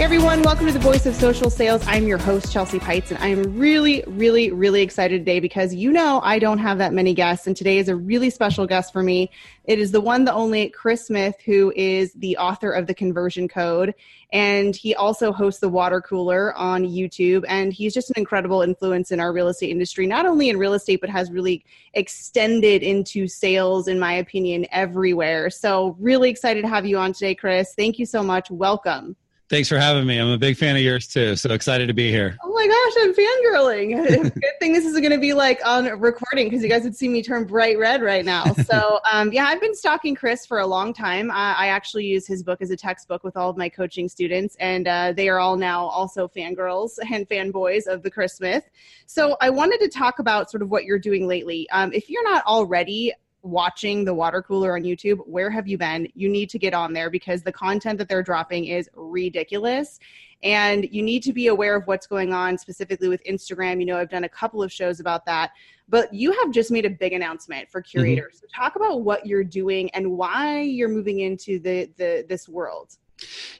Hey everyone, welcome to the Voice of Social Sales. I'm your host, Chelsea Peitz, and I am really, really, really excited today because you know I don't have that many guests, and today is a really special guest for me. It is the one, the only Chris Smith, who is the author of The Conversion Code, and he also hosts The Water Cooler on YouTube, and he's just an incredible influence in our real estate industry, not only in real estate, but has really extended into sales, in my opinion, everywhere. So, really excited to have you on today, Chris. Thank you so much. Welcome. Thanks for having me. I'm a big fan of yours too. So excited to be here. Oh my gosh, I'm fangirling. Good thing this is going to be like on recording because you guys would see me turn bright red right now. So, um, yeah, I've been stalking Chris for a long time. I, I, actually use his book as a textbook with all of my coaching students, and uh, they are all now also fangirls and fanboys of the Chris Smith. So, I wanted to talk about sort of what you're doing lately. Um, if you're not already watching the water cooler on YouTube, where have you been? You need to get on there because the content that they're dropping is ridiculous. And you need to be aware of what's going on specifically with Instagram. You know, I've done a couple of shows about that, but you have just made a big announcement for mm-hmm. Curaytor's. Mm-hmm. So talk about what you're doing and why you're moving into the, the this world.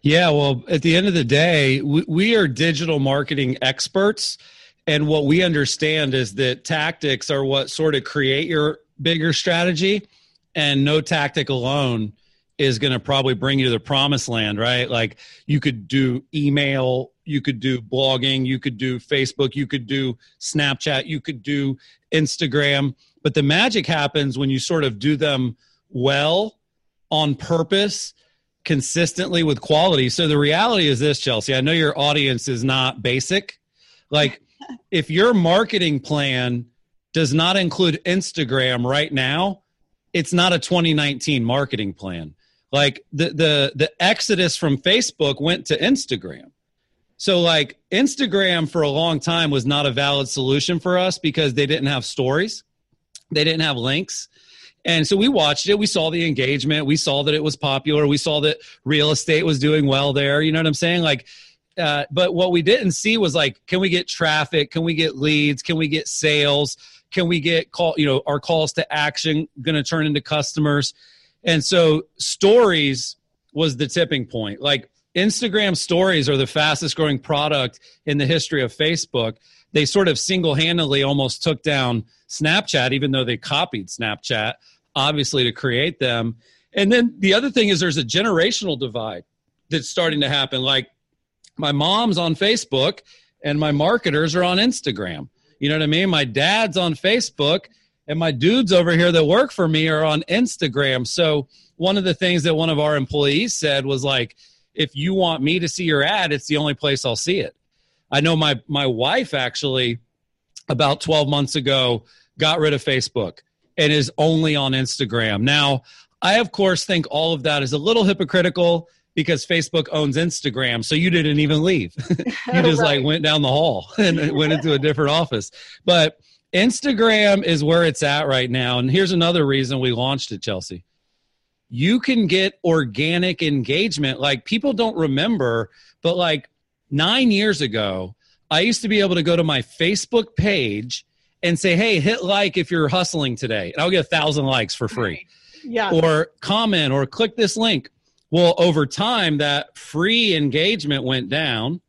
Yeah, well, at the end of the day, we, we are digital marketing experts. And what we understand is that tactics are what sort of create your bigger strategy and no tactic alone is going to probably bring you to the promised land, right? Like you could do email, you could do blogging, you could do Facebook, you could do Snapchat, you could do Instagram. But the magic happens when you sort of do them well on purpose, consistently with quality. So the reality is this, Chelsea, I know your audience is not basic. Like if your marketing plan does not include Instagram right now, it's not a 2019 marketing plan. Like the the the exodus from Facebook went to Instagram. So like Instagram for a long time was not a valid solution for us because they didn't have stories. They didn't have links. And so we watched it. We saw the engagement. We saw that it was popular. We saw that real estate was doing well there. You know what I'm saying? Like uh, but what we didn't see was like, can we get traffic? Can we get leads? Can we get sales? Can we get call, you know, our calls to action going to turn into customers? And so stories was the tipping point. Like Instagram stories are the fastest growing product in the history of Facebook. They sort of single handedly almost took down Snapchat, even though they copied Snapchat, obviously, to create them. And then the other thing is there's a generational divide that's starting to happen. Like my mom's on Facebook and my marketers are on Instagram. You know what I mean? My dad's on Facebook and my dudes over here that work for me are on Instagram. So one of the things that one of our employees said was like, if you want me to see your ad, it's the only place I'll see it. I know my my wife actually about 12 months ago got rid of Facebook and is only on Instagram. Now, I of course think all of that is a little hypocritical because Facebook owns Instagram. So you didn't even leave. you just right. like went down the hall and went into a different office. But Instagram is where it's at right now. And here's another reason we launched it, Chelsea. You can get organic engagement. Like people don't remember, but like nine years ago, I used to be able to go to my Facebook page and say, hey, hit like if you're hustling today. And I'll get a thousand likes for free. Right. Yeah. Or comment or click this link well, over time, that free engagement went down,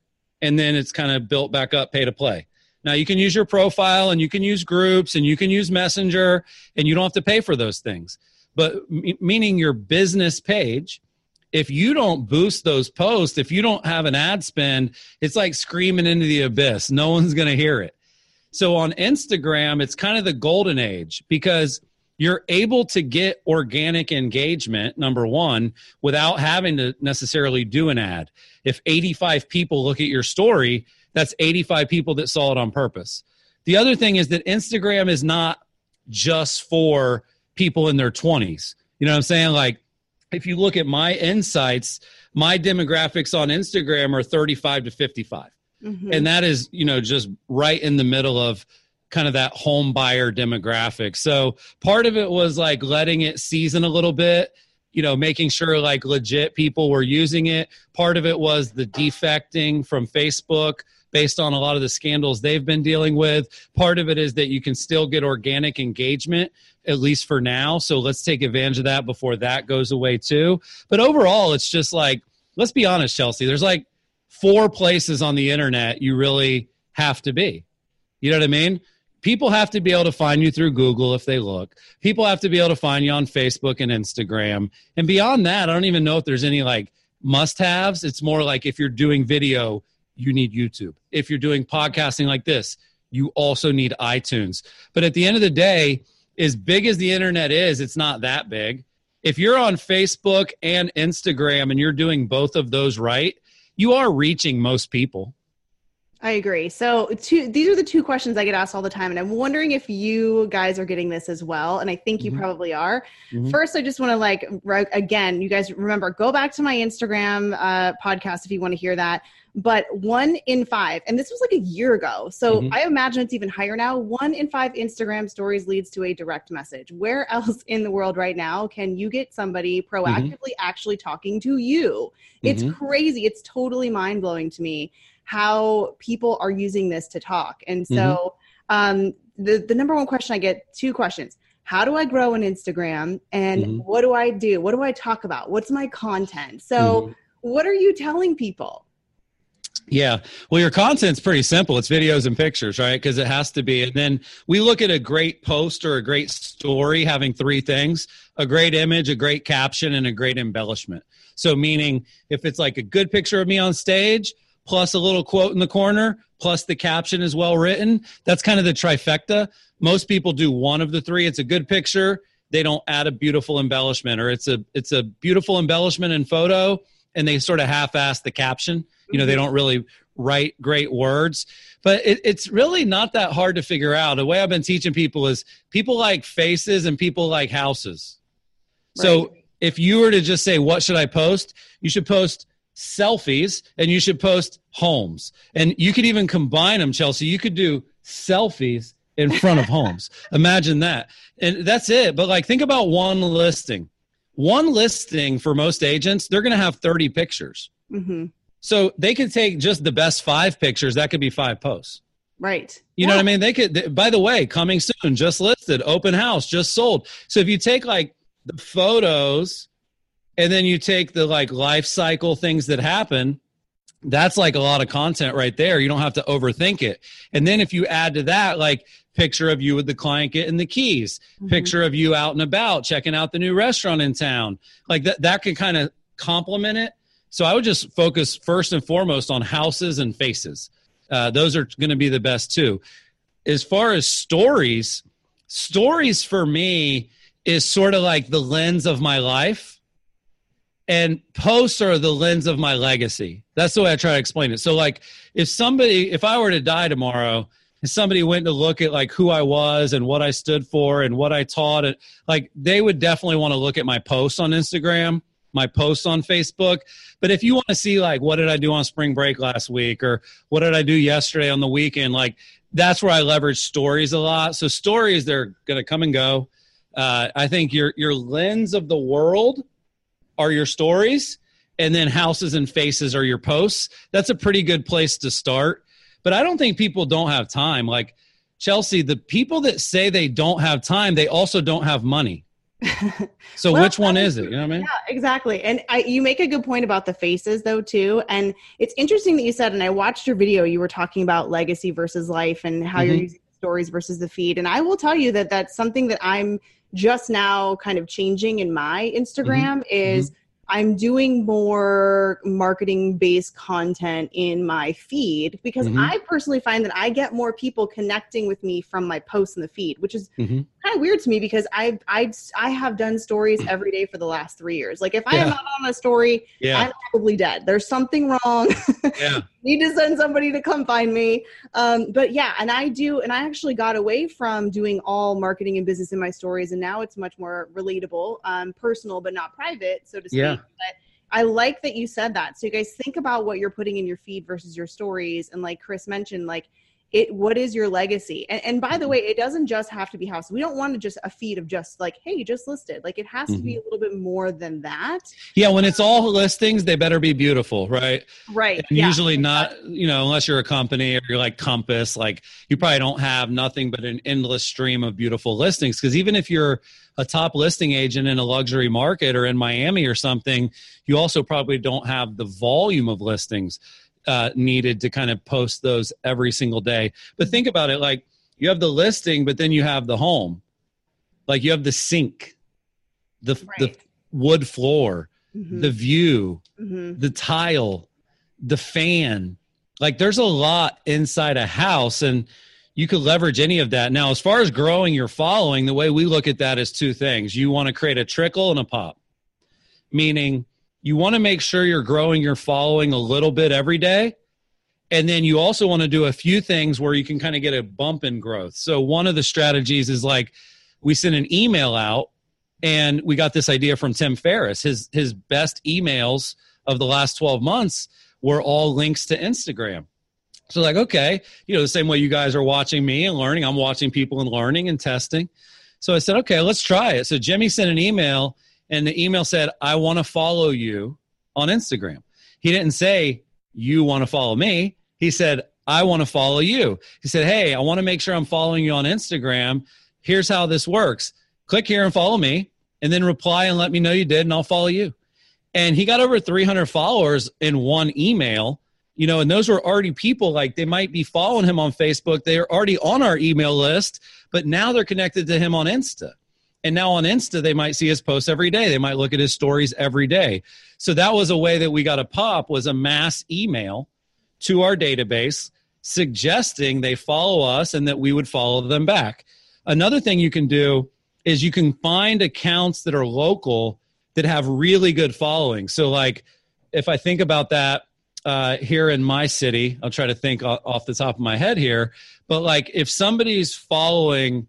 and then it's kind of built back up pay to play. Now, you can use your profile and you can use groups and you can use Messenger, and you don't have to pay for those things. But m- meaning your business page, if you don't boost those posts, if you don't have an ad spend, it's like screaming into the abyss. No one's going to hear it. So on Instagram, it's kind of the golden age because you're able to get organic engagement, number one, without having to necessarily do an ad. If 85 people look at your story, that's 85 people that saw it on purpose. The other thing is that Instagram is not just for people in their 20s. You know what I'm saying? Like, if you look at my insights, my demographics on Instagram are 35 to 55. Mm-hmm. And that is, you know, just right in the middle of kind of that home buyer demographic. So part of it was like letting it season a little bit, you know, making sure like legit people were using it. Part of it was the defecting from Facebook based on a lot of the scandals they've been dealing with. Part of it is that you can still get organic engagement, at least for now. So let's take advantage of that before that goes away too. But overall, it's just like, let's be honest, Chelsea, there's like four places on the internet you really have to be. You know what I mean? People have to be able to find you through Google if they look. People have to be able to find you on Facebook and Instagram. And beyond that, I don't even know if there's any like must haves. It's more like if you're doing video, you need YouTube. If you're doing podcasting like this, you also need iTunes. But at the end of the day, as big as the internet is, it's not that big. If you're on Facebook and Instagram and you're doing both of those right, you are reaching most people. I agree. So, two, these are the two questions I get asked all the time, and I'm wondering if you guys are getting this as well. And I think you mm-hmm. probably are. Mm-hmm. First, I just want to like again, you guys remember go back to my Instagram uh, podcast if you want to hear that. But one in five, and this was like a year ago, so mm-hmm. I imagine it's even higher now. One in five Instagram stories leads to a direct message. Where else in the world right now can you get somebody mm-hmm. proactively actually talking to you? It's mm-hmm. crazy. It's totally mind blowing to me how people are using this to talk. And so mm-hmm. um, the, the number one question I get two questions. How do I grow an Instagram? And mm-hmm. what do I do? What do I talk about? What's my content? So, mm-hmm. what are you telling people? Yeah. Well, your content's pretty simple. It's videos and pictures, right? Because it has to be. And then we look at a great post or a great story having three things a great image, a great caption, and a great embellishment. So, meaning if it's like a good picture of me on stage, plus a little quote in the corner, plus the caption is well written. That's kind of the trifecta. Most people do one of the three. It's a good picture. They don't add a beautiful embellishment, or it's a it's a beautiful embellishment in photo, and they sort of half-ass the caption. You know, they don't really write great words, but it, it's really not that hard to figure out. The way I've been teaching people is people like faces and people like houses. Right. So if you were to just say, "What should I post?" You should post selfies and you should post homes. And you could even combine them, Chelsea. You could do selfies in front of homes. Imagine that. And that's it. But like think about one listing. One listing for most agents, they're going to have 30 pictures. Mm-hmm. So they could take just the best five pictures. That could be five posts. Right. You yeah. know what I mean? They could, by the way, coming soon, just listed, open house, just sold. So if you take like the photos and then you take the like life cycle things that happen that's like a lot of content right there. You don't have to overthink it. And then if you add to that like picture of you with the client getting the keys mm-hmm. picture of you out and about checking out the new restaurant in town. Like that that can kind of complement it. So i would just focus first and foremost on houses and faces. Uh, those are going to be the best too. As far as stories stories for me is sort of like the lens of my life and posts are the lens of my legacy. That's the way I try to explain it. So, like, if somebody, if I were to die tomorrow, and somebody went to look at like who I was and what I stood for and what I taught, and like they would definitely want to look at my posts on Instagram, my posts on Facebook. But if you want to see like what did I do on spring break last week or what did I do yesterday on the weekend, like that's where I leverage stories a lot. So stories they're to come and go. Uh, I think your your lens of the world are your stories and then houses and faces are your posts. That's a pretty good place to start. But I don't think people don't have time. Like Chelsea, the people that say they don't have time, they also don't have money. so well, which one is it? You know what I mean? Yeah, exactly. And I, you make a good point about the faces though too. And it's interesting that you said, and I watched your video, you were talking about legacy versus life and how mm-hmm. you're using stories versus the feed. And I will tell you that that's something that I'm just now kind of changing in my Instagram mm-hmm. is mm-hmm. I'm doing more marketing based content in my feed because mm-hmm. I personally find that I get more people connecting with me from my posts in the feed, which is mm-hmm. Kind of weird to me because I I I have done stories every day for the last three years. Like if I yeah. am not on a story, yeah. I'm probably dead. There's something wrong. yeah. Need to send somebody to come find me. Um, but yeah, and I do, and I actually got away from doing all marketing and business in my stories, and now it's much more relatable, um, personal, but not private, so to speak. Yeah. But I like that you said that. So you guys think about what you're putting in your feed versus your stories. And like Chris mentioned, like it what is your legacy and, and by the way it doesn't just have to be house we don't want to just a feed of just like hey you just listed like it has mm-hmm. to be mm-hmm. a little bit more than that yeah when it's all listings they better be beautiful right right yeah. usually not you know unless you're a company or you're like compass like you probably don't have nothing but an endless stream of beautiful listings because even if you're a top listing agent in a luxury market or in miami or something you also probably don't have the volume of listings uh, needed to kind of post those every single day. But think about it like you have the listing, but then you have the home. Like you have the sink, the, right. the wood floor, mm-hmm. the view, mm-hmm. the tile, the fan. Like there's a lot inside a house and you could leverage any of that. Now, as far as growing your following, the way we look at that is two things. You want to create a trickle and a pop, meaning you want to make sure you're growing your following a little bit every day. And then you also want to do a few things where you can kind of get a bump in growth. So, one of the strategies is like we send an email out and we got this idea from Tim Ferriss. His his best emails of the last 12 months were all links to Instagram. So like, okay, you know, the same way you guys are watching me and learning, I'm watching people and learning and testing. So I said, okay, let's try it. So Jimmy sent an email and the email said, I want to follow you on Instagram. He didn't say, you want to follow me. He said, I want to follow you. He said, Hey, I want to make sure I'm following you on Instagram. Here's how this works. Click here and follow me and then reply and let me know you did, and I'll follow you. And he got over 300 followers in one email, you know, and those were already people like they might be following him on Facebook. They're already on our email list, but now they're connected to him on Insta. And now on Insta, they might see his posts every day. They might look at his stories every day. So that was a way that we got a pop was a mass email to our database suggesting they follow us and that we would follow them back. Another thing you can do is you can find accounts that are local that have really good following. So, like, if I think about that uh, here in my city, I'll try to think off the top of my head here. But like, if somebody's following,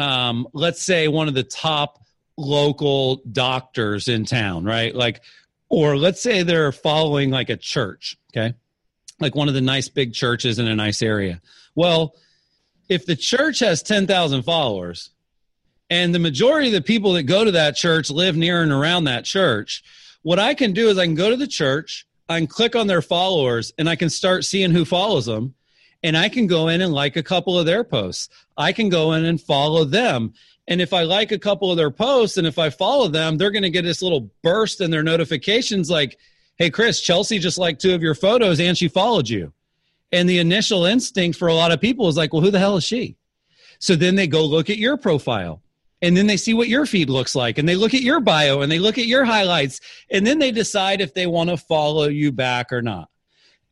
um, let's say one of the top local doctors in town, right? Like, or let's say they're following like a church, okay, like one of the nice big churches in a nice area. Well, if the church has ten thousand followers and the majority of the people that go to that church live near and around that church. What I can do is I can go to the church, I can click on their followers, and I can start seeing who follows them. And I can go in and like a couple of their posts. I can go in and follow them. And if I like a couple of their posts and if I follow them, they're going to get this little burst in their notifications like, hey, Chris, Chelsea just liked two of your photos and she followed you. And the initial instinct for a lot of people is like, well, who the hell is she? So then they go look at your profile and then they see what your feed looks like and they look at your bio and they look at your highlights and then they decide if they want to follow you back or not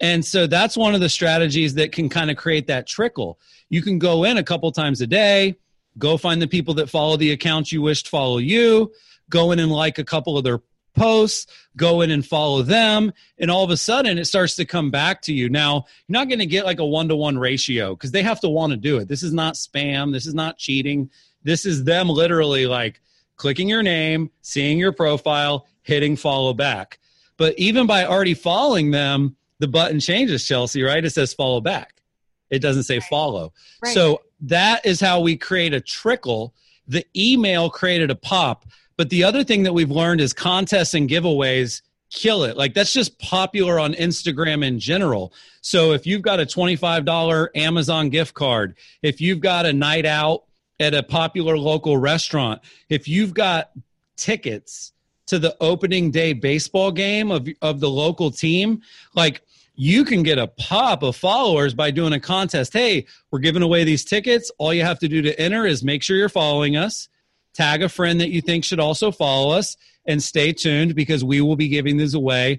and so that's one of the strategies that can kind of create that trickle. You can go in a couple times a day go find the people that follow the accounts you wish to follow you go in and like a couple of their posts go in and follow them and all of a sudden it starts to come back to you. Now you're not going to get like a one-to-one ratio because they have to want to do it. This is not spam. This is not cheating. This is them literally like clicking your name, seeing your profile, hitting follow back. But even by already following them, the button changes, Chelsea, right? It says follow back. It doesn't say follow. Right. So that is how we create a trickle. The email created a pop. But the other thing that we've learned is contests and giveaways kill it. Like that's just popular on Instagram in general. So if you've got a $25 Amazon gift card, if you've got a night out at a popular local restaurant, if you've got tickets to the opening day baseball game of, of the local team, like you can get a pop of followers by doing a contest. Hey, we're giving away these tickets. All you have to do to enter is make sure you're following us, tag a friend that you think should also follow us, and stay tuned because we will be giving these away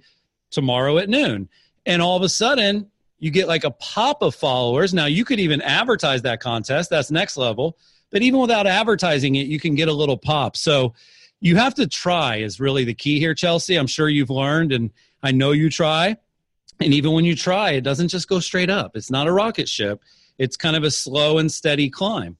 tomorrow at noon. And all of a sudden, you get like a pop of followers. Now, you could even advertise that contest. That's next level. But even without advertising it, you can get a little pop. So you have to try is really the key here, Chelsea. I'm sure you've learned, and I know you try. And even when you try, it doesn't just go straight up. It's not a rocket ship. It's kind of a slow and steady climb.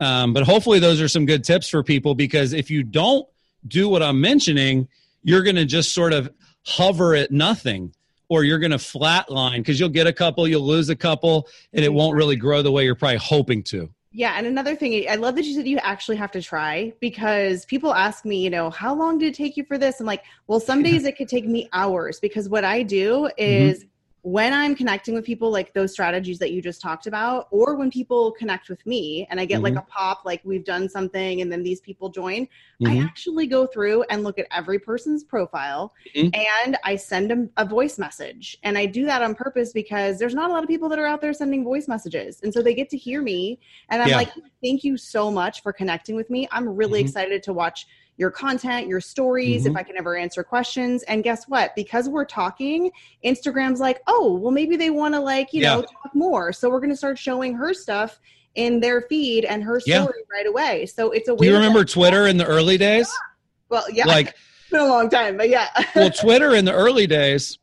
Um, but hopefully, those are some good tips for people because if you don't do what I'm mentioning, you're going to just sort of hover at nothing or you're going to flatline because you'll get a couple, you'll lose a couple, and it won't really grow the way you're probably hoping to. Yeah, and another thing, I love that you said you actually have to try because people ask me, you know, how long did it take you for this? I'm like, well, some days it could take me hours because what I do mm-hmm. is mm-hmm. When I'm connecting with people, like those strategies that you just talked about, or when people connect with me and I get mm-hmm. like a pop, like we've done something and then these people join, mm-hmm. I actually go through and look at every person's profile mm-hmm. and I send them a voice message. And I do that on purpose because there's not a lot of people that are out there sending voice messages. And so they get to hear me. And I'm yeah. like, thank you so much for connecting with me. I'm really mm-hmm. excited to watch your content, your stories, mm-hmm. if I can ever answer questions. And guess what? Because we're talking, Instagram's like, oh, well, maybe they want to like, you yeah. know, talk more. So we're going to start showing her stuff in their feed and her story yeah. right away. So it's a way. Do you remember Twitter in the early days? Yeah. Well, yeah. Like, it's been a long time, but yeah. well, Twitter in the early days,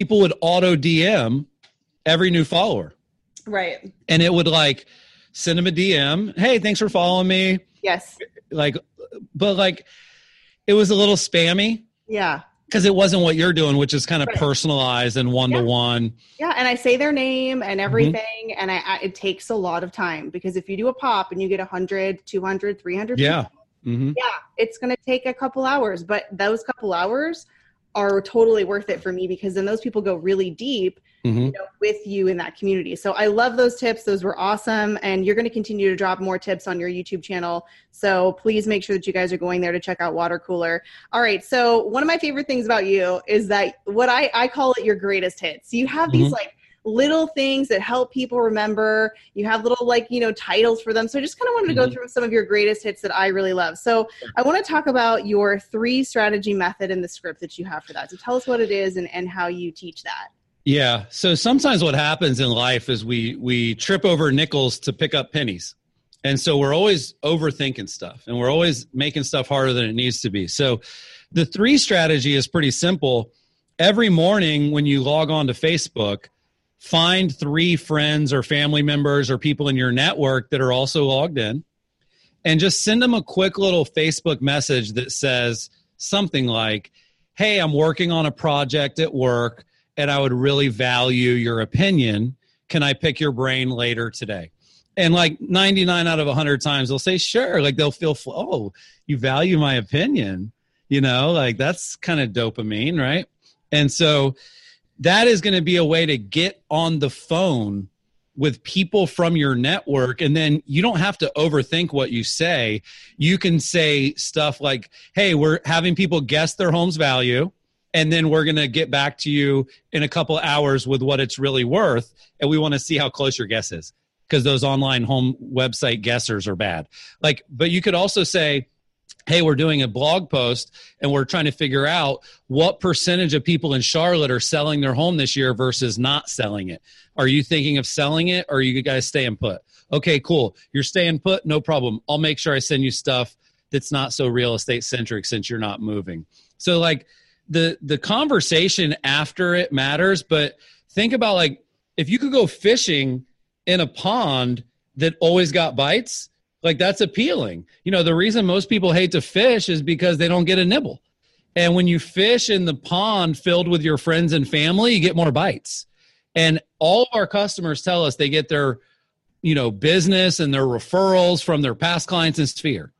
people would auto DM every new follower. Right. And it would like send them a DM. Hey, thanks for following me. Yes. Like but like it was a little spammy. Yeah. Because it wasn't what you're doing, which is kind of right. personalized and one to one. Yeah, and I say their name and mm-hmm. everything, mm-hmm. and I, I, it takes a lot of time because if you do a pop and you get 100, 200, 300 yeah. People, mm-hmm. yeah, it's going to take a couple hours. But those couple hours are totally worth it for me because then those people go really deep mm-hmm. you know, with you in that community. So I love those tips. Those were awesome. And you're going to continue to drop more tips on your YouTube channel. So please make sure that you guys are going there to check out Water Cooler. All right. So one of my favorite things about you is that what I, I call it your greatest hits. You have mm-hmm. these like little things that help people remember. You have little like, you know, titles for them. So I just kind of wanted to go mm-hmm. through some of your greatest hits that I really love. So I want to talk about your three strategy method in the script that you have for that. So tell us what it is and, and how you teach that. Yeah. So sometimes what happens in life is we we trip over nickels to pick up pennies. And so we're always overthinking stuff and we're always making stuff harder than it needs to be. So the three strategy is pretty simple. Every morning when you log on to Facebook, find three friends or family members or people in your network that are also logged in and just send them a quick little Facebook message that says something like, Hey, I'm working on a project at work and I would really value your opinion. Can I pick your brain later today? And like 99 out of 100 times, they'll say, sure. Like they'll feel, oh, you value my opinion. You know, like that's kind of dopamine, right? And so that is going to be a way to get on the phone with people from your network and then you don't have to overthink what you say you can say stuff like hey we're having people guess their home's value and then we're going to get back to you in a couple hours with what it's really worth and we want to see how close your guess is because those online home website guessers are bad. Like but you could also say hey we're doing a blog post and we're trying to figure out what percentage of people in charlotte are selling their home this year versus not selling it. Are you thinking of selling it or are you guys staying put? Okay cool. You're staying put no problem. I'll make sure i send you stuff that's not so real estate centric since you're not moving. So like the the conversation after it matters but think about like if you could go fishing in a pond that always got bites like that's appealing. You know the reason most people hate to fish is because they don't get a nibble. And when you fish in the pond filled with your friends and family you get more bites. And all of our customers tell us they get their you know business and their referrals from their past clients in sphere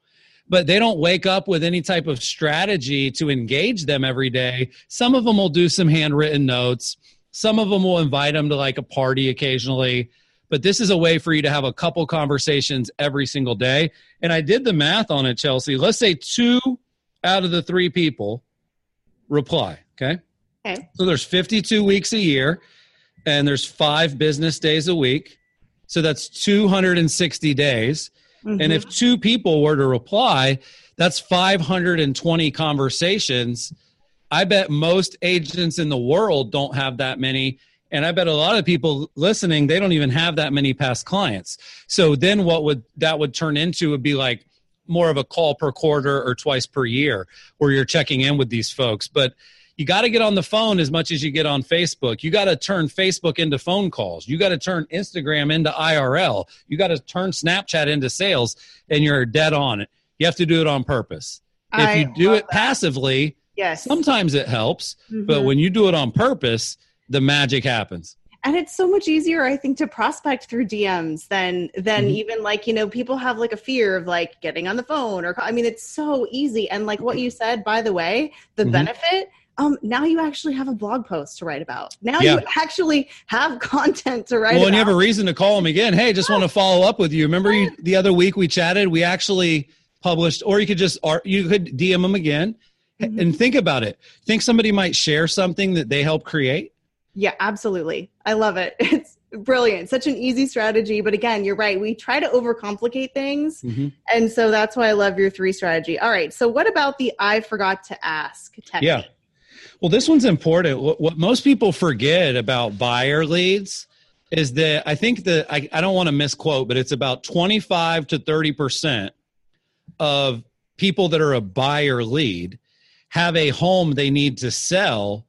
but they don't wake up with any type of strategy to engage them every day. Some of them will do some handwritten notes. Some of them will invite them to like a party occasionally. But this is a way for you to have a couple conversations every single day. And I did the math on it, Chelsea. Let's say two out of the three people reply. Okay. Okay. So there's 52 weeks a year and there's five business days a week. So that's 260 days. Mm-hmm. And if two people were to reply, that's 520 conversations. I bet most agents in the world don't have that many. And I bet a lot of people listening, they don't even have that many past clients. So then what would that would turn into would be like more of a call per quarter or twice per year where you're checking in with these folks. But you got to get on the phone as much as you get on Facebook. You got to turn Facebook into phone calls. You got to turn Instagram into IRL. You got to turn Snapchat into sales, and you're dead on it. You have to do it on purpose. If I you do it that. passively, yes, sometimes it helps, mm-hmm. but when you do it on purpose, the magic happens and it's so much easier i think to prospect through dms than than mm-hmm. even like you know people have like a fear of like getting on the phone or i mean it's so easy and like what you said by the way the mm-hmm. benefit um, now you actually have a blog post to write about. Now yeah. you actually have content to write well, about. and you have a reason to call them again. Hey, just want to follow up with you. Remember you, the other week we chatted? We actually published, or you could just, or you could DM them again mm-hmm. and think about it. Think somebody might share something that they help create? Yeah, absolutely. I love it. It's brilliant. Such an easy strategy. But again, you're right. We try to overcomplicate things. Mm-hmm. And so that's why I love your three strategy. All right. So, what about the I forgot to ask technique? Yeah. Well, this one's important. What, most people forget about buyer leads is that I think that I, I don't want to misquote, but it's about 25 to 30% of people that are a buyer lead have a home they need to sell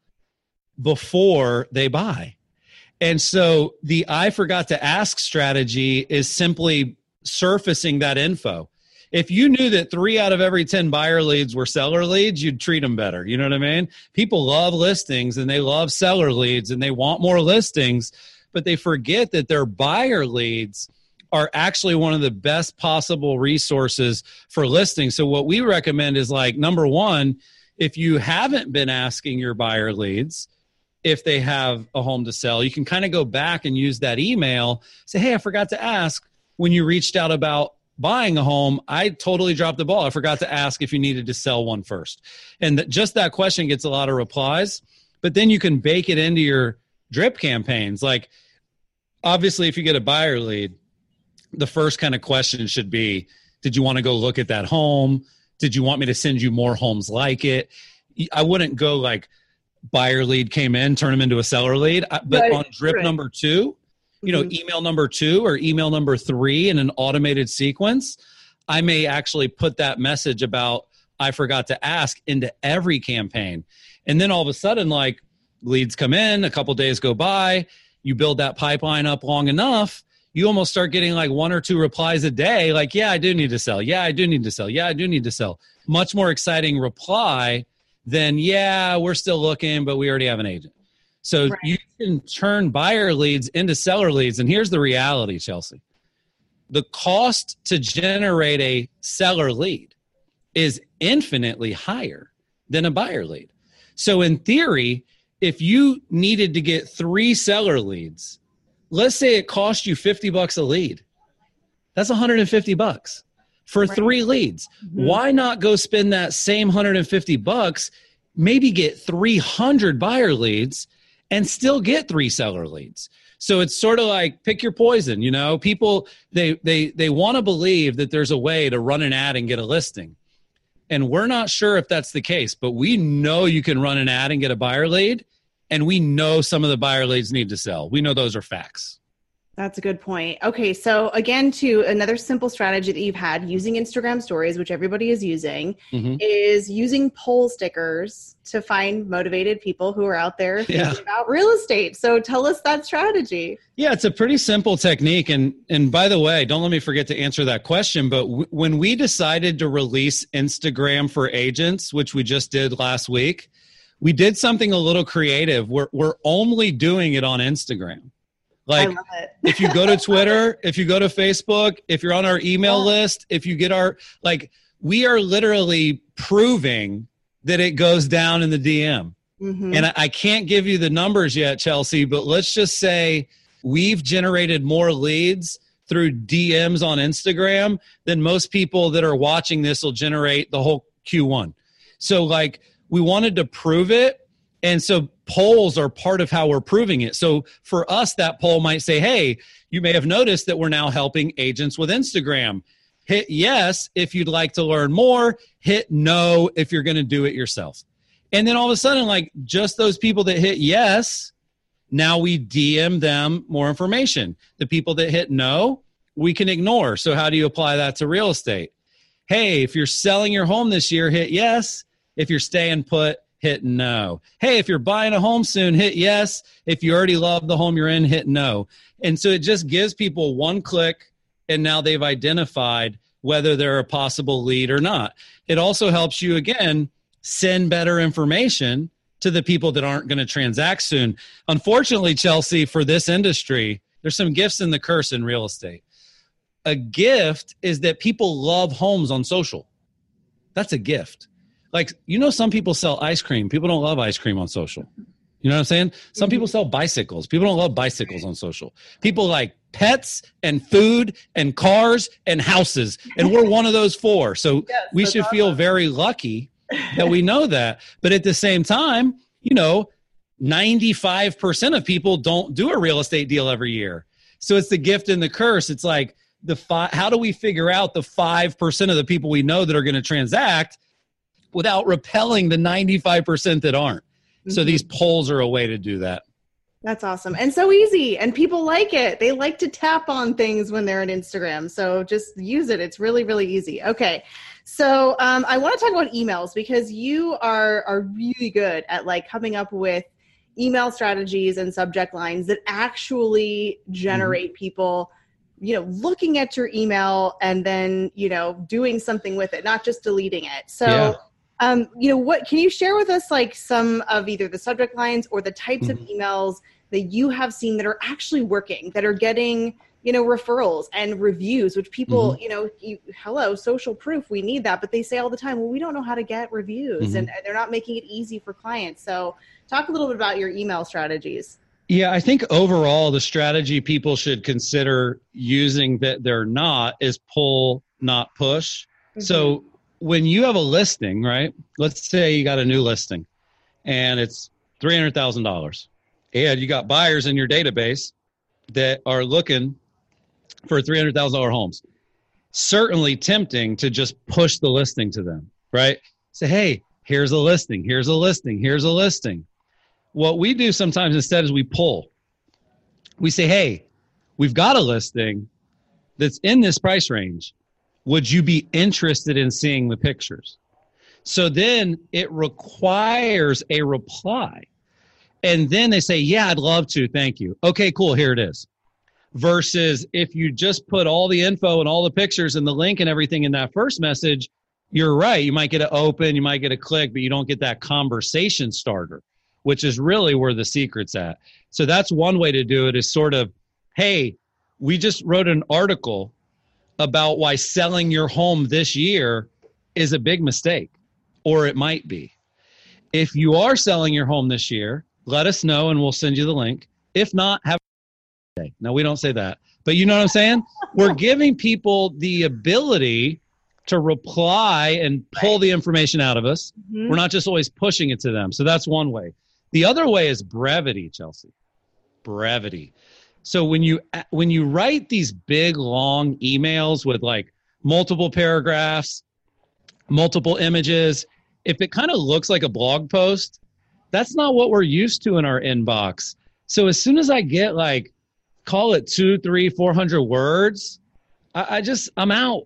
before they buy. And so the I forgot to ask strategy is simply surfacing that info. If you knew that three out of every 10 buyer leads were seller leads, you'd treat them better. You know what I mean? People love listings and they love seller leads and they want more listings, but they forget that their buyer leads are actually one of the best possible resources for listings. So, what we recommend is like number one, if you haven't been asking your buyer leads, if they have a home to sell. You can kind of go back and use that email, say, hey, I forgot to ask when you reached out about buying a home, I totally dropped the ball. I forgot to ask if you needed to sell one first. And that, just that question gets a lot of replies, but then you can bake it into your drip campaigns. Like, obviously, if you get a buyer lead, the first kind of question should be Did you want to go look at that home? Did you want me to send you more homes like it? I wouldn't go like, buyer lead came in, turn them into a seller lead. But right. on drip right. number two, you know, mm-hmm. email number two or email number three in an automated sequence, I may actually put that message about I forgot to ask into every campaign. And then all of a sudden, like leads come in, a couple days go by, you build that pipeline up long enough, you almost start getting like one or two replies a day, like, yeah, I do need to sell. Yeah, I do need to sell. Yeah, I do need to sell. Much more exciting reply than, yeah, we're still looking, but we already have an agent. So right. you can turn buyer leads into seller leads. And here's the reality, Chelsea the cost to generate a seller lead is infinitely higher than a buyer lead. So, in theory, if you needed to get three seller leads, let's say it cost you 50 bucks a lead. That's 150 bucks for right. three leads. Mm-hmm. Why not go spend that same 150 bucks, maybe get 300 buyer leads and still get three seller leads? So it's sort of like pick your poison, you know. People they they they want to believe that there's a way to run an ad and get a listing. And we're not sure if that's the case, but we know you can run an ad and get a buyer lead, and we know some of the buyer leads need to sell. We know those are facts. That's a good point. Okay, so again, to another simple strategy that you've had using Instagram stories, which everybody is using, mm-hmm. is using poll stickers to find motivated people who are out there thinking yeah. about real estate. So tell us that strategy. Yeah, it's a pretty simple technique. And and by the way, don't let me forget to answer that question. But w- when we decided to release Instagram for agents, which we just did last week, we did something a little creative. We're we're only doing it on Instagram. Like if you go to Twitter, if you go to Facebook, if you're on our email yeah. list, if you get our like we are literally proving that it goes down in the DM. Mm-hmm. And I, I can't give you the numbers yet, Chelsea, but let's just say we've generated more leads through DMs on Instagram than most people that are watching this will generate the whole Q1. So like we wanted to prove it and so polls are part of how we're proving it. So for us, that poll might say, hey, you may have noticed that we're now helping agents with Instagram. Hit yes if you'd like to learn more, hit no if you're going to do it yourself. And then all of a sudden, like just those people that hit yes, now we DM them more information. The people that hit no, we can ignore. So, how do you apply that to real estate? Hey, if you're selling your home this year, hit yes. If you're staying put, hit no. Hey, if you're buying a home soon, hit yes. If you already love the home you're in, hit no. And so it just gives people one click, and now they've identified whether they're a possible lead or not. It also helps you, again, send better information to the people that aren't going to transact soon. Unfortunately, Chelsea, for this industry, there's some gifts in the curse in real estate. A gift is that people love homes on social. That's a gift like you know some people sell ice cream. People don't love ice cream on social. You know what i'm saying? Some people mm-hmm. sell bicycles. People don't love bicycles on social. People like pets and food and cars and houses. And we're one of those four. So Yes, we should feel very lucky that we know that. But at the same time you know 95% of people don't do a real estate deal every year. So it's the gift and the curse. It's like the fi- how do we figure out the 5% of the people we know that are going to transact without repelling the 95% that aren't so Mhm. these polls are a way to do that That's awesome. And so easy. And people like it. They like to tap on things when they're on Instagram. So just use it. It's really, really easy. Okay. So um, I want to talk about emails because you are are really good at like coming up with email strategies and subject lines that actually generate people you know looking at your email and then you know doing something with it not just deleting it so Yeah. Um, you know what can you share with us like some of either the subject lines or the types of emails that you have seen that are actually working that are getting you know referrals and reviews which people you know you, hello social proof we need that but they say all the time well we don't know how to get reviews Mhm. and and they're not making it easy for clients. So talk a little bit about your email strategies. Yeah, I think overall the strategy people should consider using that they're not is pull, not push. So when you have a listing, right? Let's say you got a new listing and it's $300,000 and you got buyers in your database that are looking for $300,000 homes. Certainly tempting to just push the listing to them, right? Say, hey, here's a listing, here's a listing, here's a listing. What we do sometimes instead is we pull. We say, hey, we've got a listing that's in this price range. Would you be interested in seeing the pictures? So then it requires a reply. And then they say, yeah, I'd love to. Thank you. Okay, cool. Here it is. Versus if you just put all the info and all the pictures and the link and everything in that first message, you're right. You might get an open, you might get a click, but you don't get that conversation starter, which is really where the secret's at. So that's one way to do it is sort of, hey, we just wrote an article about why selling your home this year is a big mistake, or it might be. If you are selling your home this year, let us know and we'll send you the link. If not, have a day. No, we don't say that. But you know what I'm saying? We're giving people the ability to reply and pull the information out of us. Mhm. We're not just always pushing it to them. So that's one way. The other way is brevity, Chelsea. Brevity. So when you when you write these big long emails with like multiple paragraphs, multiple images, if it kind of looks like a blog post, that's not what we're used to in our inbox. So as soon as I get like call it two, three, four hundred words, I, I just I'm out.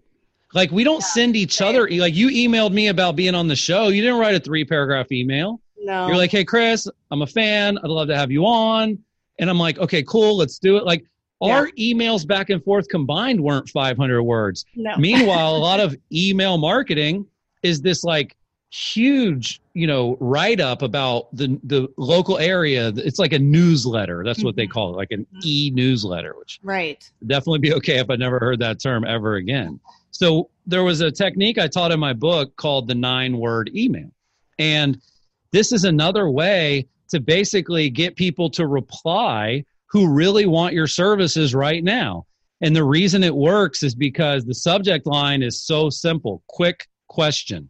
Like we don't send each other like you emailed me about being on the show. You didn't write a three paragraph email. no You're like, hey Chris, I'm a fan. I'd love to have you on. And I'm like, okay, cool, let's do it. Like our emails back and forth combined weren't 500 words. no Meanwhile, a lot of email marketing is this like huge, you know, write up about the the local area. It's like a newsletter. That's what they Mhm. call it, like an e newsletter, which right definitely be okay if I never heard that term ever again. So there was a technique I taught in my book called the nine word email. And this is another way to basically get people to reply who really want your services right now. And the reason it works is because the subject line is so simple quick question.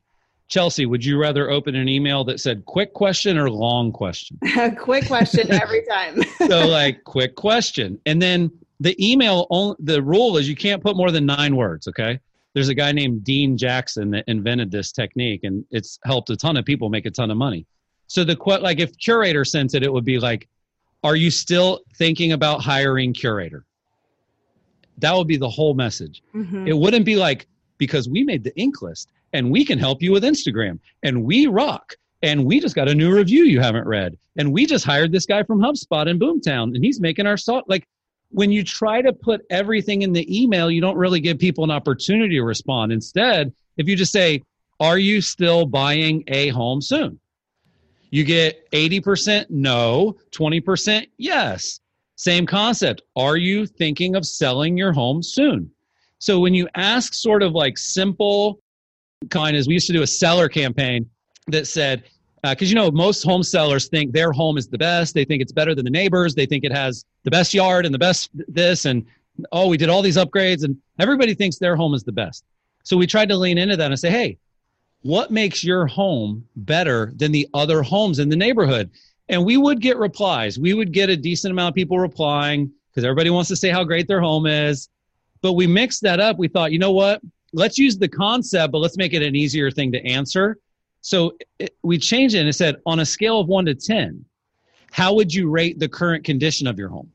Chelsea, would you rather open an email that said quick question or long question? quick question every time so like quick question and then the email only, the rule is you can't put more than nine words okay there's a guy named dean jackson that invented this technique and it's helped a ton of people make a ton of money so the quote, like if Curaytor sent it it would be like are you still thinking about hiring Curaytor? That would be the whole message. Mhm. it wouldn't be like because we made the Inc. list and we can help you with Instagram and we rock and we just got a new review you haven't read and we just hired this guy from HubSpot in Boomtown and he's making our salt. Like when you try to put everything in the email you don't really give people an opportunity to respond. Instead if you just say are you still buying a home soon you get 80% no 20% yes same concept are you thinking of selling your home soon so when you ask sort of like simple kind as we used to do a seller campaign, that said, because uh, you know most home sellers think their home is the best. They think it's better than the neighbors. They think it has the best yard and the best this and oh, we did all these upgrades, and everybody thinks their home is the best. So we tried to lean into that and say, hey, what makes your home better than the other homes in the neighborhood? And we would get replies. We would get a decent amount of people replying because everybody wants to say how great their home is. But we mixed that up. We thought, you know what? Let's use the concept, but let's make it an easier thing to answer. So it, we changed it and it said, on a scale of one to 10, how would you rate the current condition of your home?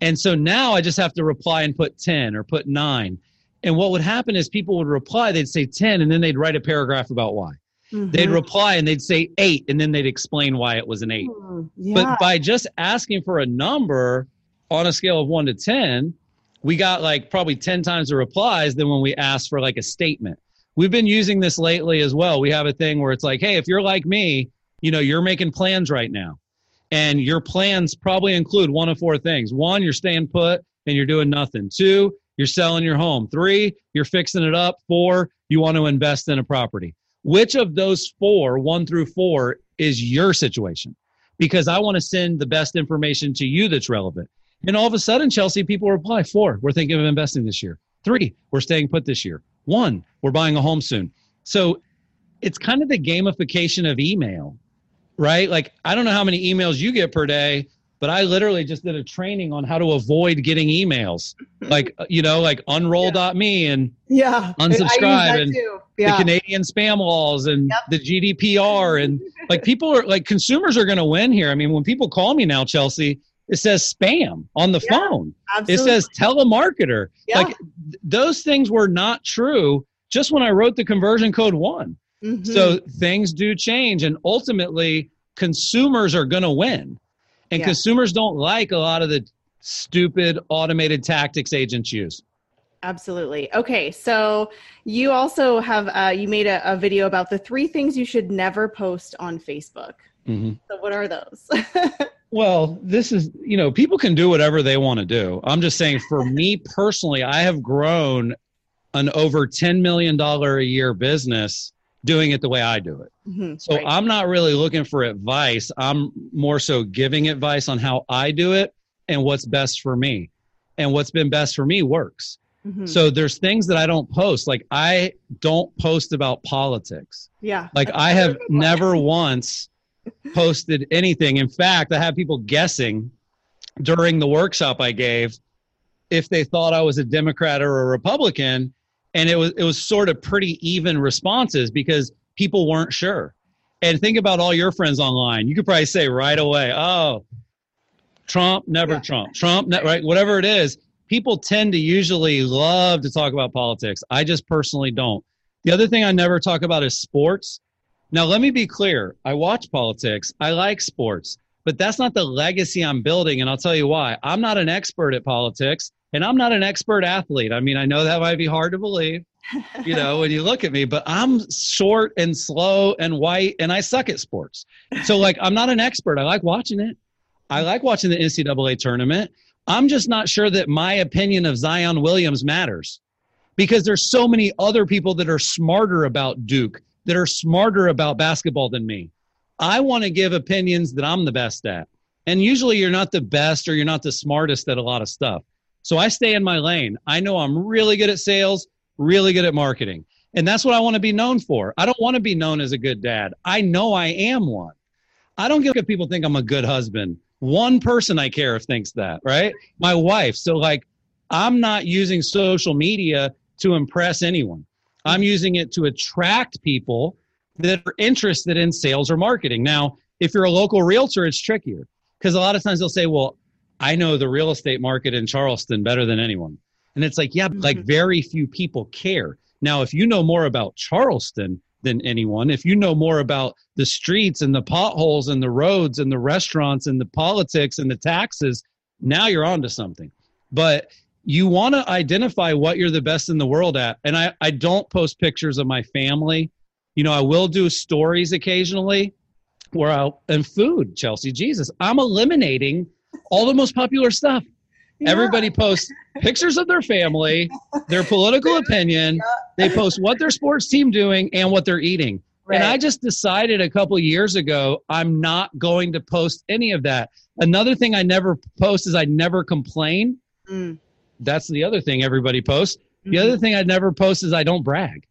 And so now I just have to reply and put 10 or put nine. And what would happen is people would reply, they'd say 10, and then they'd write a paragraph about why. Mm-hmm. They'd reply and they'd say eight, and then they'd explain why it was an eight. Mm, yeah. But by just asking for a number on a scale of one to 10, we got like probably 10 times the replies than when we asked for like a statement. We've been using this lately as well. We have a thing where it's like, hey, if you're like me, you know, you're making plans right now. And your plans probably include one of four things. One, you're staying put and you're doing nothing. Two, you're selling your home. Three, you're fixing it up. Four, you want to invest in a property. Which of those four, one through four, is your situation? Because I want to send the best information to you that's relevant. And all of a sudden, Chelsea, people reply four, we're thinking of investing this year. Three, we're staying put this year. One, we're buying a home soon. So it's kind of the gamification of email, right? Like, I don't know how many emails you get per day, but I literally just did a training on how to avoid getting emails, like uh, you know, like unroll.me and yeah, unsubscribe and yeah. the Canadian spam laws and yep. the GDPR and like people are like consumers are going to win here. I mean, when people call me now, Chelsea, it says spam on the yeah, phone. Absolutely. It says telemarketer. Yeah. Like th- those things were not true just when I wrote the conversion code one. Mm-hmm. So things do change, and ultimately, consumers are going to win and yeah. consumers don't like a lot of the stupid automated tactics agents use. Absolutely. Okay, so you also have uh, you made a, a, video about the three things you should never post on Facebook. Mm-hmm. So what are those? well, this is you know people can do whatever they want to do. I'm just saying for me personally, I have grown an over ten million dollar a year business doing it the way I do it. Mm-hmm, so right. I'm not really looking for advice. I'm more so giving advice on how I do it and what's best for me. And what's been best for me works. Mm-hmm. So there's things that I don't post. Like I don't post about politics. Yeah. Like I have never once posted anything. In fact, I have people guessing during the workshop I gave if they thought I was a Democrat or a Republican and it was it was sort of pretty even responses because people weren't sure. And think about all your friends online. You could probably say right away, "Oh, Trump, never yeah. Trump. Trump, ne- right? Whatever it is." People tend to usually love to talk about politics. I just personally don't. The other thing I never talk about is sports. Now, let me be clear. I watch politics. I like sports, but that's not the legacy I'm building. And I'll tell you why. I'm not an expert at politics. And I'm not an expert athlete. I mean, I know that might be hard to believe, you know, when you look at me, but I'm short and slow and white and I suck at sports. So, like, I'm not an expert. I like watching it. I like watching the NCAA tournament. I'm just not sure that my opinion of Zion Williams matters because there's so many other people that are smarter about Duke, that are smarter about basketball than me. I want to give opinions that I'm the best at. And usually you're not the best or you're not the smartest at a lot of stuff. So I stay in my lane. I know I'm really good at sales, really good at marketing. And that's what I want to be known for. I don't want to be known as a good dad. I know I am one. I don't give if people think I'm a good husband. One person I care if thinks that, right? My wife. So, like, I'm not using social media to impress anyone. I'm using it to attract people that are interested in sales or marketing. Now, if you're a local realtor, it's trickier because a lot of times they'll say, well, I know the real estate market in Charleston better than anyone. And it's like, yeah, mm-hmm. like very few people care. Now, if you know more about Charleston than anyone, if you know more about the streets and the potholes and the roads and the restaurants and the politics and the taxes, now you're onto something. But you want to identify what you're the best in the world at. And I, I don't post pictures of my family. You know, I will do stories occasionally where I'll, and food, Chelsea, Jesus, I'm eliminating all the most popular stuff. Yeah. Everybody posts pictures of their family, their political opinion. They post what their sports team doing and what they're eating. And I just decided a couple years ago, I'm not going to post any of that. Another thing I never post is I never complain. Mm. That's the other thing everybody posts. Mm-hmm. The other thing I never post is I don't brag.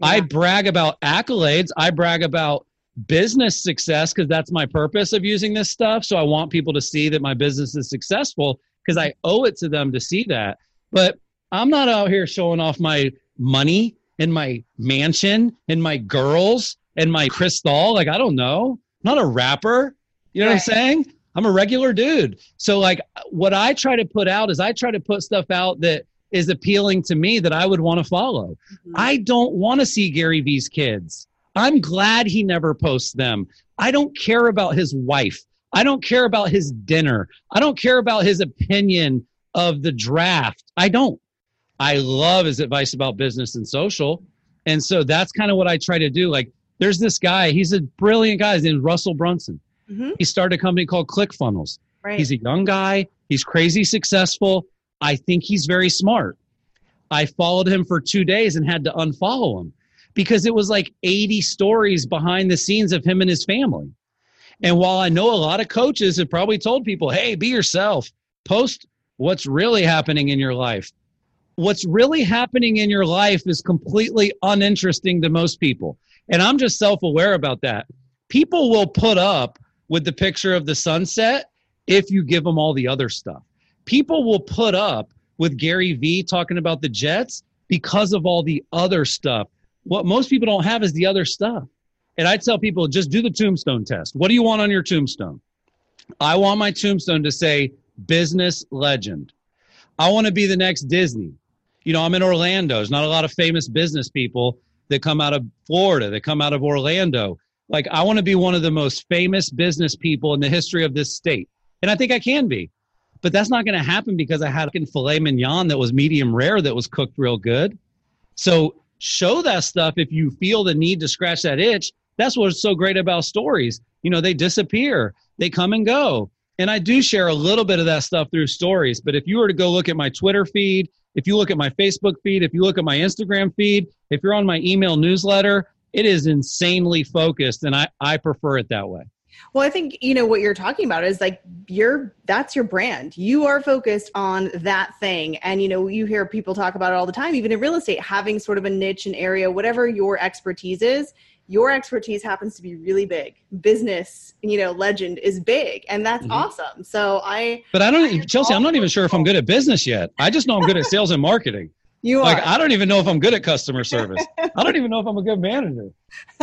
Yeah. I brag about accolades. I brag about business success because that's my purpose of using this stuff. So I want people to see that my business is successful because I owe it to them to see that. But I'm not out here showing off my money and my mansion and my girls and my crystal. Like, I don't know. I'm not a rapper. You know right. what I'm saying? I'm a regular dude. So, like, what I try to put out is I try to put stuff out that is appealing to me that I would want to follow. Mm-hmm. I don't want to see Gary Vee's kids. I'm glad he never posts them. I don't care about his wife. I don't care about his dinner. I don't care about his opinion of the draft. I don't. I love his advice about business and social. And so that's kind of what I try to do. Like, there's this guy, he's a brilliant guy. His name's Russell Brunson. Mm-hmm. He started a company called ClickFunnels. Right. He's a young guy, he's crazy successful. I think he's very smart. I followed him for two days and had to unfollow him because it was like 80 stories behind the scenes of him and his family. And while I know a lot of coaches have probably told people, hey, be yourself, post what's really happening in your life what's really happening in your life is completely uninteresting to most people. And I'm just self aware about that. People will put up with the picture of the sunset if you give them all the other stuff. People will put up with Gary Vee talking about the Jets because of all the other stuff. What most people don't have is the other stuff. And I tell people just do the tombstone test. What do you want on your tombstone? I want my tombstone to say business legend. I want to be the next Disney you know, I'm in Orlando. There's not a lot of famous business people that come out of Florida, that come out of Orlando. Like, I want to be one of the most famous business people in the history of this state. And I think I can be. But that's not going to happen because I had a filet mignon that was medium rare that was cooked real good. So show that stuff if you feel the need to scratch that itch. That's what's so great about stories. You know, they disappear, they come and go. And I do share a little bit of that stuff through stories. But if you were to go look at my Twitter feed, if you look at my Facebook feed, if you look at my Instagram feed, if you're on my email newsletter, it is insanely focused. And I, I prefer it that way. Well, I think you know what you're talking about is like you're that's your brand. You are focused on that thing. And you know, you hear people talk about it all the time, even in real estate, having sort of a niche and area, whatever your expertise is, your expertise happens to be really big. Business you know legend is big and that's mm-hmm. awesome. So i but i don't I chelsea i'm not even sure if i'm good at business yet. I just know i'm good at sales and marketing. You Like I don't even know if i'm good at customer service. I don't even know if i'm a good manager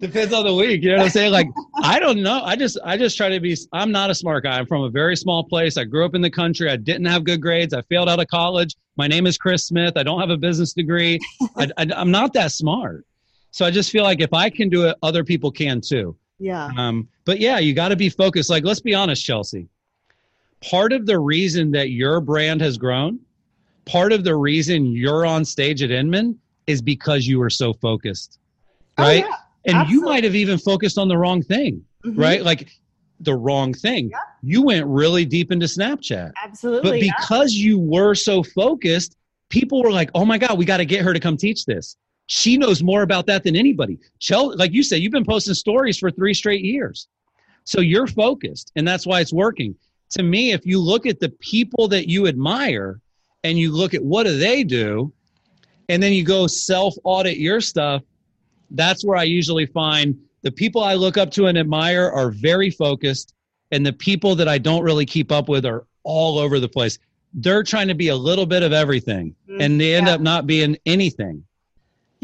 depends on the week you know what i'm saying like i don't know i just i just try to be i'm not a smart guy i'm from a very small place i grew up in the country i didn't have good grades i failed out of college my name is chris smith i don't have a business degree I, I, i'm not that smart so I just feel like if I can do it, other people can too. Yeah. Um, but yeah, you got to be focused. Like, let's be honest, Chelsea. Part of the reason that your brand has grown, part of the reason you're on stage at Inman is because you were so focused. Oh, right. Oh, yeah. And Absolutely. you might have even focused on the wrong thing, mm-hmm. right? Like the wrong thing. Yeah. You went really deep into Snapchat. Absolutely. But because yeah. you were so focused, people were like, oh my God, we got to get her to come teach this. She knows more about that than anybody. Chel- like you said, you've been posting stories for three straight years. So you're focused, and that's why it's working. To me, if you look at the people that you admire and you look at what do they do, and then you go self audit your stuff, that's where I usually find the people I look up to and admire are very focused, and the people that I don't really keep up with are all over the place. They're trying to be a little bit of everything, mm, and they end yeah. up not being anything.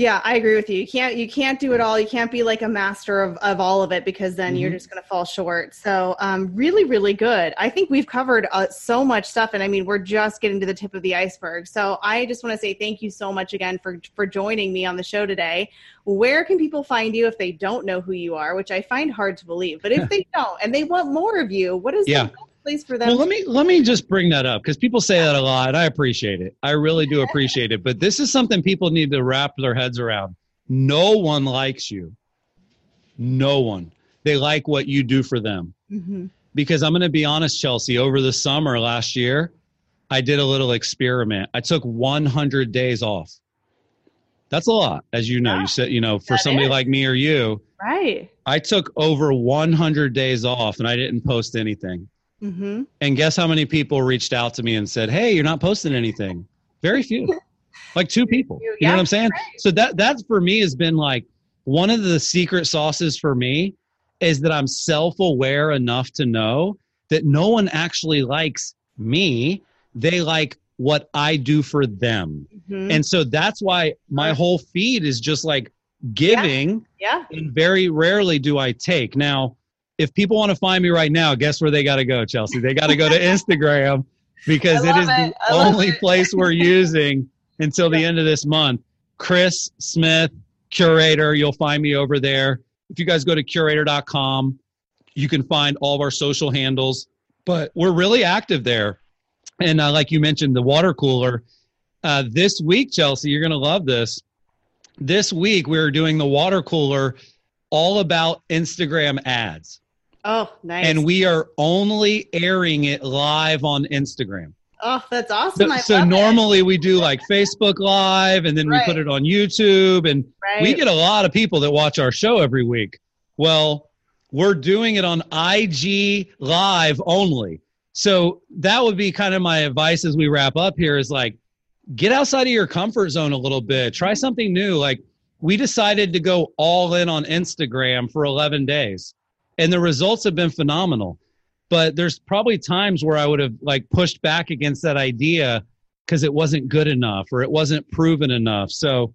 Yeah, I agree with you. You can't you can't do it all. You can't be like a master of, of all of it because then mm-hmm. you're just going to fall short. So, um, really, really good. I think we've covered uh, so much stuff, and I mean, we're just getting to the tip of the iceberg. So, I just want to say thank you so much again for for joining me on the show today. Where can people find you if they don't know who you are? Which I find hard to believe, but if they don't and they want more of you, what is yeah. Place for them? Well, let me let me just bring that up because people say that a lot. I appreciate it. I really do appreciate it. But this is something people need to wrap their heads around. No one likes you. No one. They like what you do for them. Mm-hmm. Because I'm going to be honest, Chelsea. Over the summer last year, I did a little experiment. I took 100 days off. That's a lot, as you know. Yeah, you said, you know, for somebody is. like me or you, right? I took over 100 days off and I didn't post anything. Mm-hmm. And guess how many people reached out to me and said, "Hey, you're not posting anything." Very few, like two people. You yeah, know what I'm saying? Right. So that that for me has been like one of the secret sauces for me is that I'm self-aware enough to know that no one actually likes me. They like what I do for them. Mm-hmm. And so that's why my whole feed is just like giving. Yeah. yeah. And very rarely do I take. Now, if people want to find me right now, guess where they got to go, Chelsea? They got to go to Instagram because it is it. the only place we're using until the end of this month. Chris Smith, Curaytor. You'll find me over there. If you guys go to curaytor.com, you can find all of our social handles. But we're really active there. And uh, like you mentioned, the water cooler. Uh, this week, Chelsea, you're going to love this. This week, we are doing the water cooler all about Instagram ads. Oh, nice. And we are only airing it live on Instagram. Oh, that's awesome. So, so normally it. we do like Facebook Live and then right. we put it on YouTube and right. we get a lot of people that watch our show every week. Well, we're doing it on IG Live only. So that would be kind of my advice as we wrap up here is like get outside of your comfort zone a little bit. Try something new. Like we decided to go all in on Instagram for 11 days and the results have been phenomenal. But there's probably times where I would have like pushed back against that idea because it wasn't good enough or it wasn't proven enough. So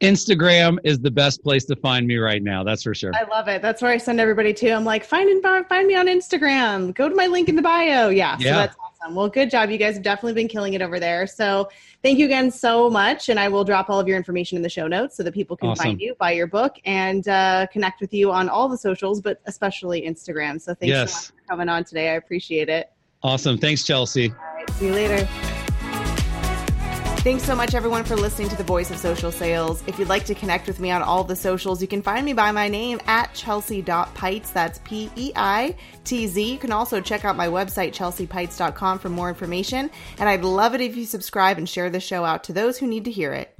Instagram is the best place to find me right now. That's for sure. I love it. That's where I send everybody to. I'm like, find and find me on Instagram. Go to my link in the bio. Yeah. yeah. So that's awesome. Well, good job. You guys have definitely been killing it over there. So thank you again so much. And I will drop all of your information in the show notes so that people can awesome. find you, buy your book, and uh, connect with you on all the socials, but especially Instagram. So thanks yes. so much for coming on today. I appreciate it. Awesome. Thanks, Chelsea. All right. See you later. Thanks so much, everyone, for listening to the Voice of Social Sales. If you'd like to connect with me on all the socials, you can find me by my name at chelsea.peitz. That's P E I T Z. You can also check out my website, chelseapeitz.com, for more information. And I'd love it if you subscribe and share the show out to those who need to hear it.